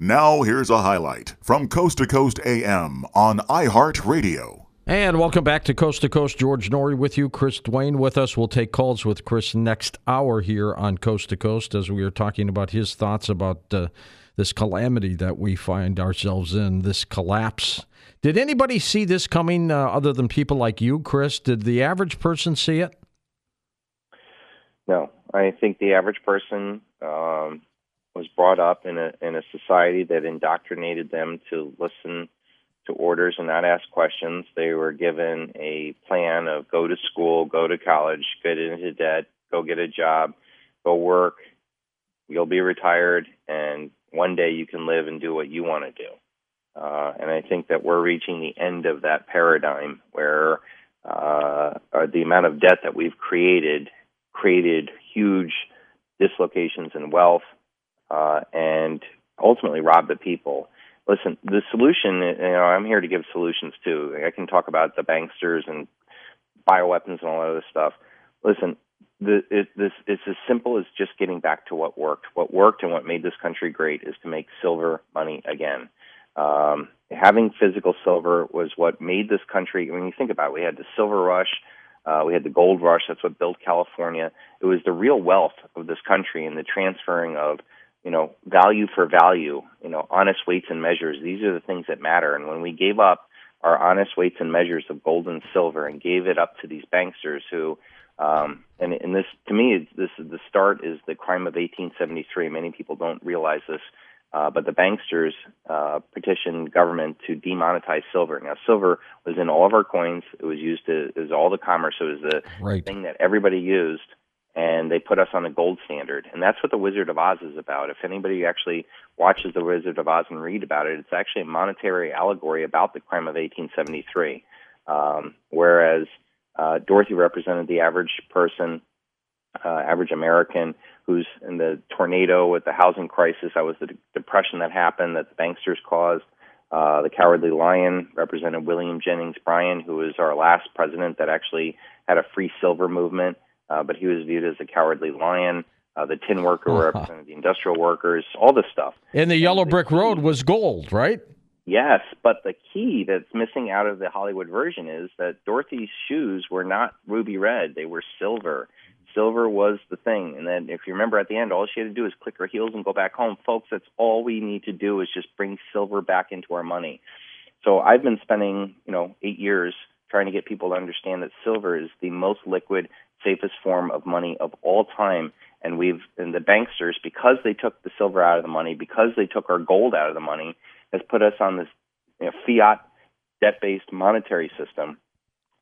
Now, here's a highlight from Coast to Coast AM on iHeartRadio. And welcome back to Coast to Coast. George Noory with you, Chris Duane with us. We'll take calls with Chris next hour here on Coast to Coast as we are talking about his thoughts about uh, this calamity that we find ourselves in, this collapse. Did anybody see this coming uh, other than people like you, Chris? Did the average person see it? No, I think the average person um, was brought up in a in a society that indoctrinated them to listen to orders and not ask questions. They were given a plan of go to school, go to college, get into debt, go get a job, go work. You'll be retired, and one day you can live and do what you want to do. Uh, and I think that we're reaching the end of that paradigm where uh, the amount of debt that we've created created huge dislocations in wealth uh, and ultimately rob the people listen, the solution, you know, I'm here to give solutions too. I can talk about the banksters and bioweapons and all that other stuff. Listen, the, it, this it's as simple as just getting back to what worked. What worked and what made this country great is to make silver money again. Um, having physical silver was what made this country. When you think about it, we had the silver rush, uh, we had the gold rush. That's what built California. It was the real wealth of this country and the transferring of you know, value for value, you know, honest weights and measures. These are the things that matter. And when we gave up our honest weights and measures of gold and silver and gave it up to these banksters who, um, and, and this, to me, this is the start is the crime of 1873. Many people don't realize this. Uh, but the banksters uh, petitioned government to demonetize silver. Now, silver was in all of our coins. It was used to, was all the commerce. It was the right. thing that everybody used and they put us on a gold standard. And that's what The Wizard of Oz is about. If anybody actually watches The Wizard of Oz and read about it, it's actually a monetary allegory about the crime of 1873. Um, whereas uh, Dorothy represented the average person, uh, average American who's in the tornado with the housing crisis. That was the depression that happened that the banksters caused. Uh, the Cowardly Lion represented William Jennings Bryan, who was our last president that actually had a free silver movement uh, but he was viewed as a cowardly lion. Uh, the tin worker uh-huh. represented the industrial workers, all this stuff. And the yellow brick road was gold, right? Yes, but the key that's missing out of the Hollywood version is that Dorothy's shoes were not ruby red; they were silver. Silver was the thing, and then if you remember at the end, all she had to do is click her heels and go back home, folks. That's all we need to do is just bring silver back into our money. So I've been spending, you know, eight years trying to get people to understand that silver is the most liquid safest form of money of all time. And we've, and the banksters, because they took the silver out of the money, because they took our gold out of the money, has put us on this you know, fiat debt-based monetary system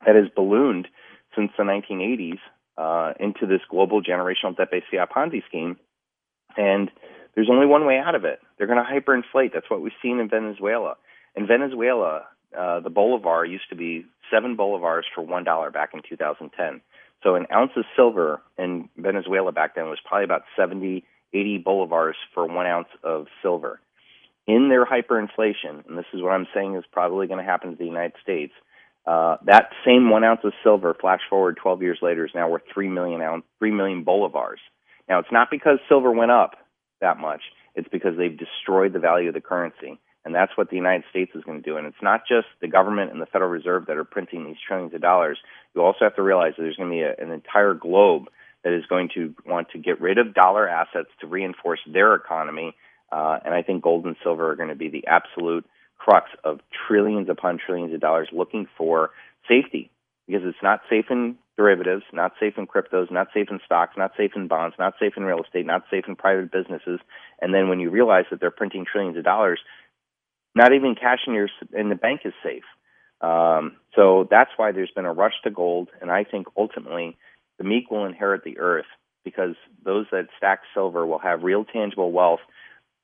that has ballooned since the 1980s uh, into this global generational debt-based fiat Ponzi scheme. And there's only one way out of it. They're going to hyperinflate. That's what we've seen in Venezuela. In Venezuela, uh, the bolivar used to be seven bolivars for one dollar back in 2010. So an ounce of silver in Venezuela back then was probably about 70, 80 bolivars for one ounce of silver. In their hyperinflation, and this is what I'm saying is probably going to happen to the United States, uh, that same one ounce of silver, flash forward 12 years later, is now worth 3 million, ounce, 3 million bolivars. Now, it's not because silver went up that much. It's because they've destroyed the value of the currency. And that's what the United States is going to do. And it's not just the government and the Federal Reserve that are printing these trillions of dollars. You also have to realize that there's going to be a, an entire globe that is going to want to get rid of dollar assets to reinforce their economy. Uh, and I think gold and silver are going to be the absolute crux of trillions upon trillions of dollars looking for safety because it's not safe in derivatives, not safe in cryptos, not safe in stocks, not safe in bonds, not safe in real estate, not safe in private businesses. And then when you realize that they're printing trillions of dollars, not even cash in your in the bank is safe. Um, so that's why there's been a rush to gold, and I think ultimately the meek will inherit the earth because those that stack silver will have real tangible wealth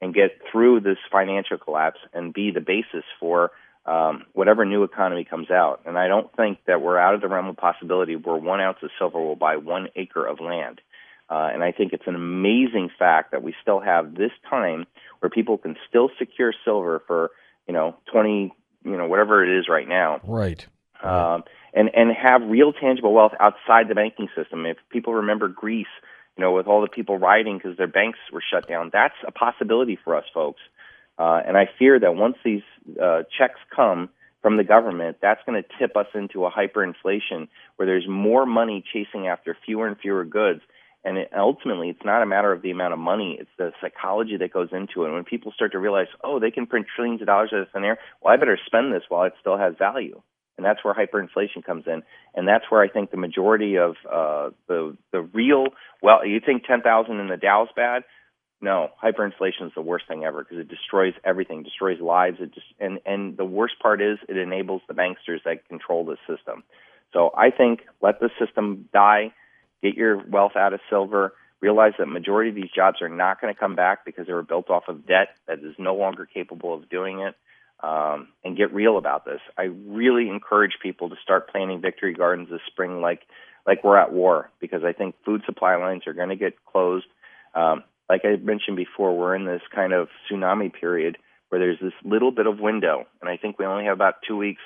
and get through this financial collapse and be the basis for um, whatever new economy comes out. And I don't think that we're out of the realm of possibility where one ounce of silver will buy one acre of land. Uh, and I think it's an amazing fact that we still have this time where people can still secure silver for you know, 20, you know, whatever it is right now. Right. Um, and, and have real tangible wealth outside the banking system. If people remember Greece, you know, with all the people rioting because their banks were shut down, that's a possibility for us folks. Uh, and I fear that once these uh, checks come from the government, that's going to tip us into a hyperinflation where there's more money chasing after fewer and fewer goods. And it, ultimately, it's not a matter of the amount of money; it's the psychology that goes into it. And when people start to realize, oh, they can print trillions of dollars out of thin air, well, I better spend this while it still has value. And that's where hyperinflation comes in, and that's where I think the majority of uh, the the real well, you think ten thousand in the Dow's bad? No, hyperinflation is the worst thing ever because it destroys everything, destroys lives. It just and and the worst part is it enables the banksters that control the system. So I think let the system die, get your wealth out of silver. Realize that majority of these jobs are not going to come back because they were built off of debt that is no longer capable of doing it. Um, and get real about this. I really encourage people to start planting victory gardens this spring, like like we're at war, because I think food supply lines are going to get closed. Um, like I mentioned before, we're in this kind of tsunami period where there's this little bit of window, and I think we only have about two weeks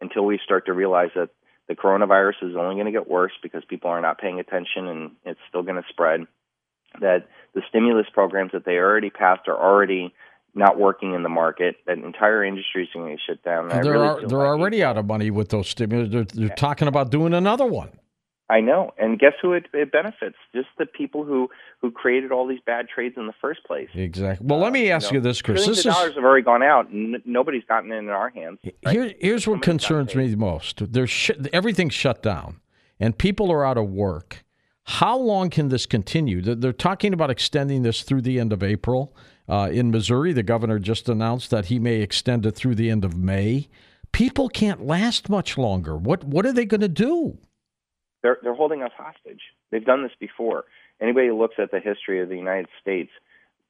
until we start to realize that the coronavirus is only going to get worse because people are not paying attention and it's still going to spread. That the stimulus programs that they already passed are already not working in the market. That entire industry is going to shut down. they're really they're already out of money with those stimulus. They're, they're yeah. talking about doing another one. I know, and guess who it, it, benefits? Just the people who who created all these bad trades in the first place. Exactly. Well, let me ask you, know, you this, Chris. This of dollars have already gone out, and nobody's gotten it in our hands. Right? Here, here's what concerns me the most: there's sh- everything's shut down, and people are out of work. How long can this continue? They're talking about extending this through the end of April. Uh, in Missouri, the governor just announced that he may extend it through the end of May. People can't last much longer. What what are they going to do? They're they're holding us hostage. They've done this before. Anybody who looks at the history of the United States,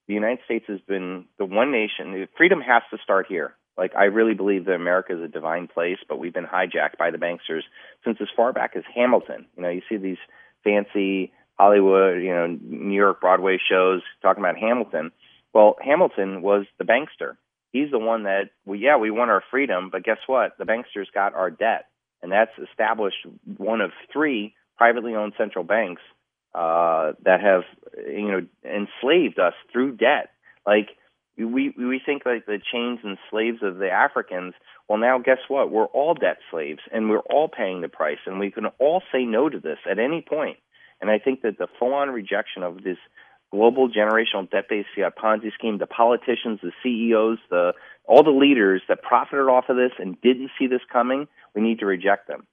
the United States has been the one nation. Freedom has to start here. Like I really believe that America is a divine place, but we've been hijacked by the banksters since as far back as Hamilton. You know, you see these fancy Hollywood, you know, New York Broadway shows talking about Hamilton. Well, Hamilton was the bankster. He's the one that, well, yeah, we want our freedom, but guess what? The banksters got our debt and that's established one of three privately owned central banks uh, that have you know enslaved us through debt. Like we we think like the chains and slaves of the Africans. Well, now guess what? We're all debt slaves, and we're all paying the price, and we can all say no to this at any point. And I think that the full-on rejection of this global generational debt-based fiat Ponzi scheme, the politicians, the CEOs, the all the leaders that profited off of this and didn't see this coming, we need to reject them.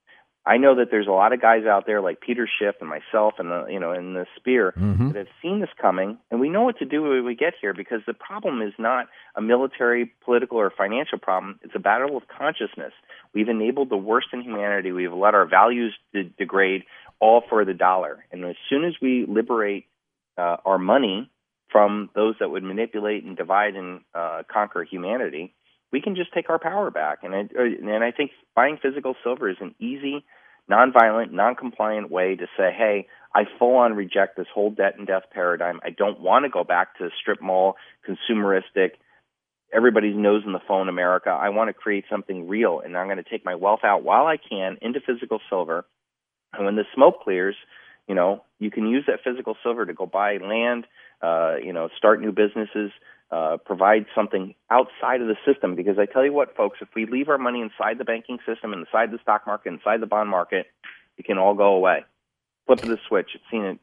I know that there's a lot of guys out there like Peter Schiff and myself and the you know in the Spear mm-hmm. that have seen this coming, and we know what to do when we get here because the problem is not a military, political, or financial problem. It's a battle of consciousness. We've enabled the worst in humanity. We've let our values de- degrade all for the dollar, and as soon as we liberate uh, our money from those that would manipulate and divide and uh, conquer humanity, we can just take our power back. And I, uh, and I think buying physical silver is an easy, nonviolent, non-compliant way to say, hey, I full on reject this whole debt and death paradigm. I don't want to go back to strip mall, consumeristic, everybody's nose in the phone America. I want to create something real, and I'm going to take my wealth out while I can into physical silver. And when the smoke clears, you know, you can use that physical silver to go buy land, uh, you know, start new businesses, uh, provide something outside of the system. Because I tell you what, folks, if we leave our money inside the banking system, inside the stock market, inside the bond market, it can all go away. Flip of the switch. It's seen it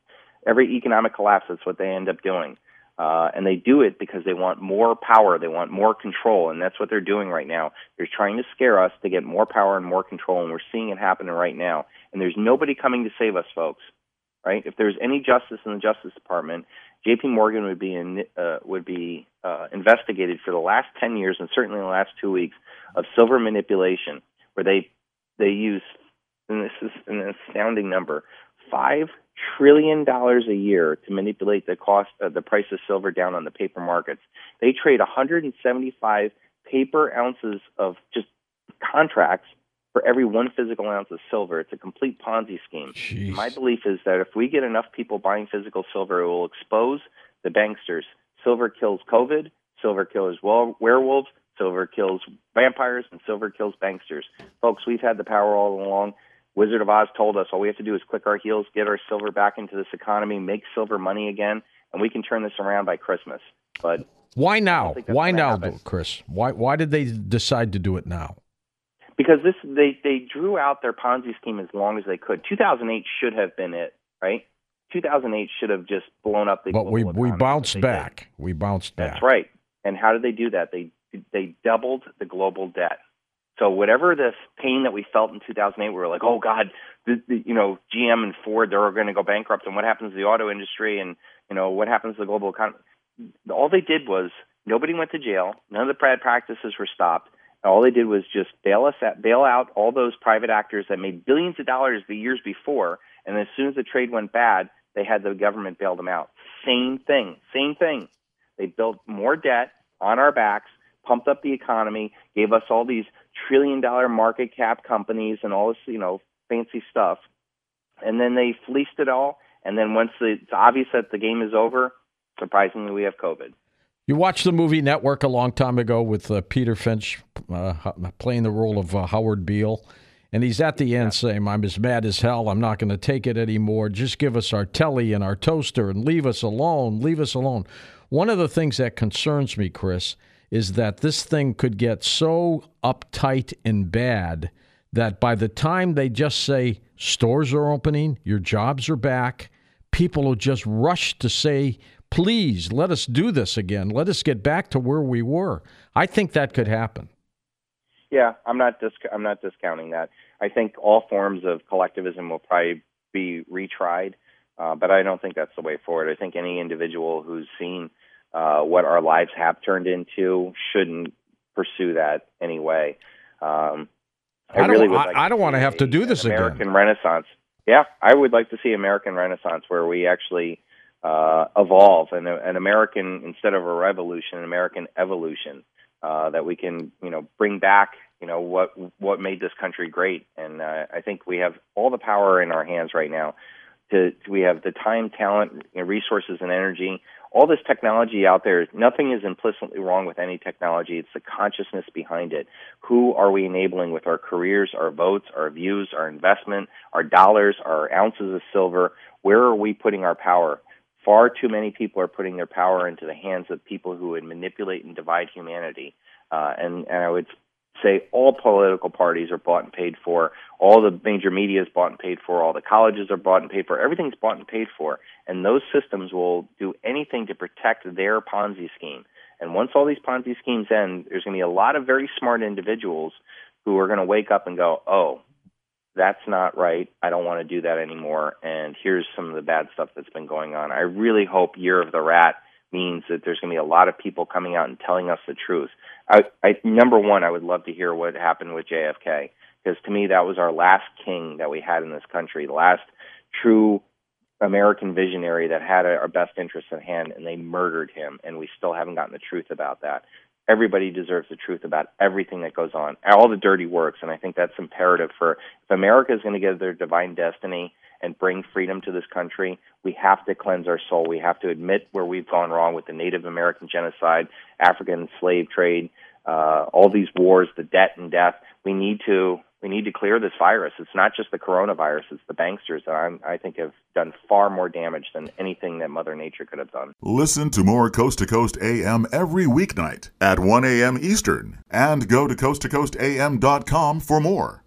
every economic collapse. That's what they end up doing. Uh, and they do it because they want more power, they want more control, and that's what they're doing right now. They're trying to scare us to get more power and more control, and we're seeing it happening right now. And there's nobody coming to save us, folks right? If there's any justice in the Justice Department, J.P. Morgan would be in, uh, would be uh, investigated for the last ten years and certainly the last two weeks of silver manipulation, where they they use and this is an astounding number five trillion dollars a year to manipulate the cost of the price of silver down on the paper markets. They trade 175 paper ounces of just contracts for every one physical ounce of silver. It's a complete Ponzi scheme. Jeez. My belief is that if we get enough people buying physical silver, it will expose the banksters. Silver kills COVID, silver kills werewolves, silver kills vampires, and silver kills banksters. Folks, we've had the power all along. Wizard of Oz told us all we have to do is click our heels, get our silver back into this economy, make silver money again, and we can turn this around by Christmas. But Why now? Why now, happen. Chris? Why why did they decide to do it now? Because this they they drew out their Ponzi scheme as long as they could. 2008 should have been it, right? 2008 should have just blown up the. But we we bounced back. Did. We bounced back. That's right. And how did they do that? They they doubled the global debt. So whatever this pain that we felt in 2008, we were like, oh God, the, the, you know, GM and Ford, they're going to go bankrupt, and what happens to the auto industry, and you know, what happens to the global economy? All they did was nobody went to jail, none of the bad practices were stopped. All they did was just bail us out, bail out all those private actors that made billions of dollars the years before, and as soon as the trade went bad, they had the government bail them out. Same thing, same thing. They built more debt on our backs, pumped up the economy, gave us all these trillion dollar market cap companies and all this, you know, fancy stuff. And then they fleeced it all. And then once it's obvious that the game is over, surprisingly, we have COVID. You watched the movie Network a long time ago with uh, Peter Finch uh, playing the role of uh, Howard Beale. And he's at the end saying, I'm as mad as hell. I'm not going to take it anymore. Just give us our telly and our toaster and leave us alone. Leave us alone. One of the things that concerns me, Chris, is that this thing could get so uptight and bad that by the time they just say stores are opening, your jobs are back, people will just rush to say, please let us do this again. Let us get back to where we were. I think that could happen. Yeah, I'm not dis- I'm not discounting that. I think all forms of collectivism will probably be retried, uh, but I don't think that's the way forward. I think any individual who's seen uh, what our lives have turned into shouldn't pursue that anyway. Um, I, I really would. Like I, I don't want to have to do this American again. Renaissance. Yeah, I would like to see American Renaissance where we actually uh, evolve and an American instead of a revolution, an American evolution uh, that we can, you know, bring back, you know, what what made this country great. And uh, I think we have all the power in our hands right now. To, to we have the time, talent, you know, resources, and energy. All this technology out there. Nothing is implicitly wrong with any technology. It's the consciousness behind it. Who are we enabling with our careers, our votes, our views, our investment, our dollars, our ounces of silver? Where are we putting our power? Far too many people are putting their power into the hands of people who would manipulate and divide humanity. Uh, and, and I would say all political parties are bought and paid for. All the major media is bought and paid for. All the colleges are bought and paid for. Everything's bought and paid for. And those systems will do anything to protect their Ponzi scheme. And once all these Ponzi schemes end, there's going to be a lot of very smart individuals who are going to wake up and go, oh, that's not right. I don't want to do that anymore. And here's some of the bad stuff that's been going on. I really hope Year of the Rat means that there's going to be a lot of people coming out and telling us the truth. I, I number one, I would love to hear what happened with JFK because to me that was our last king that we had in this country, the last true American visionary that had our best interests at hand, and they murdered him, and we still haven't gotten the truth about that everybody deserves the truth about everything that goes on, all the dirty works, and I think that's imperative for if America is going to get their divine destiny and bring freedom to this country, we have to cleanse our soul. We have to admit where we've gone wrong with the Native American genocide, African slave trade, uh, all these wars, the debt and death. We need to we need to clear this virus. It's not just the coronavirus; it's the banksters that I'm, I think have done far more damage than anything that Mother Nature could have done. Listen to more Coast to Coast AM every weeknight at 1 a.m. Eastern, and go to coasttocoastam.com for more.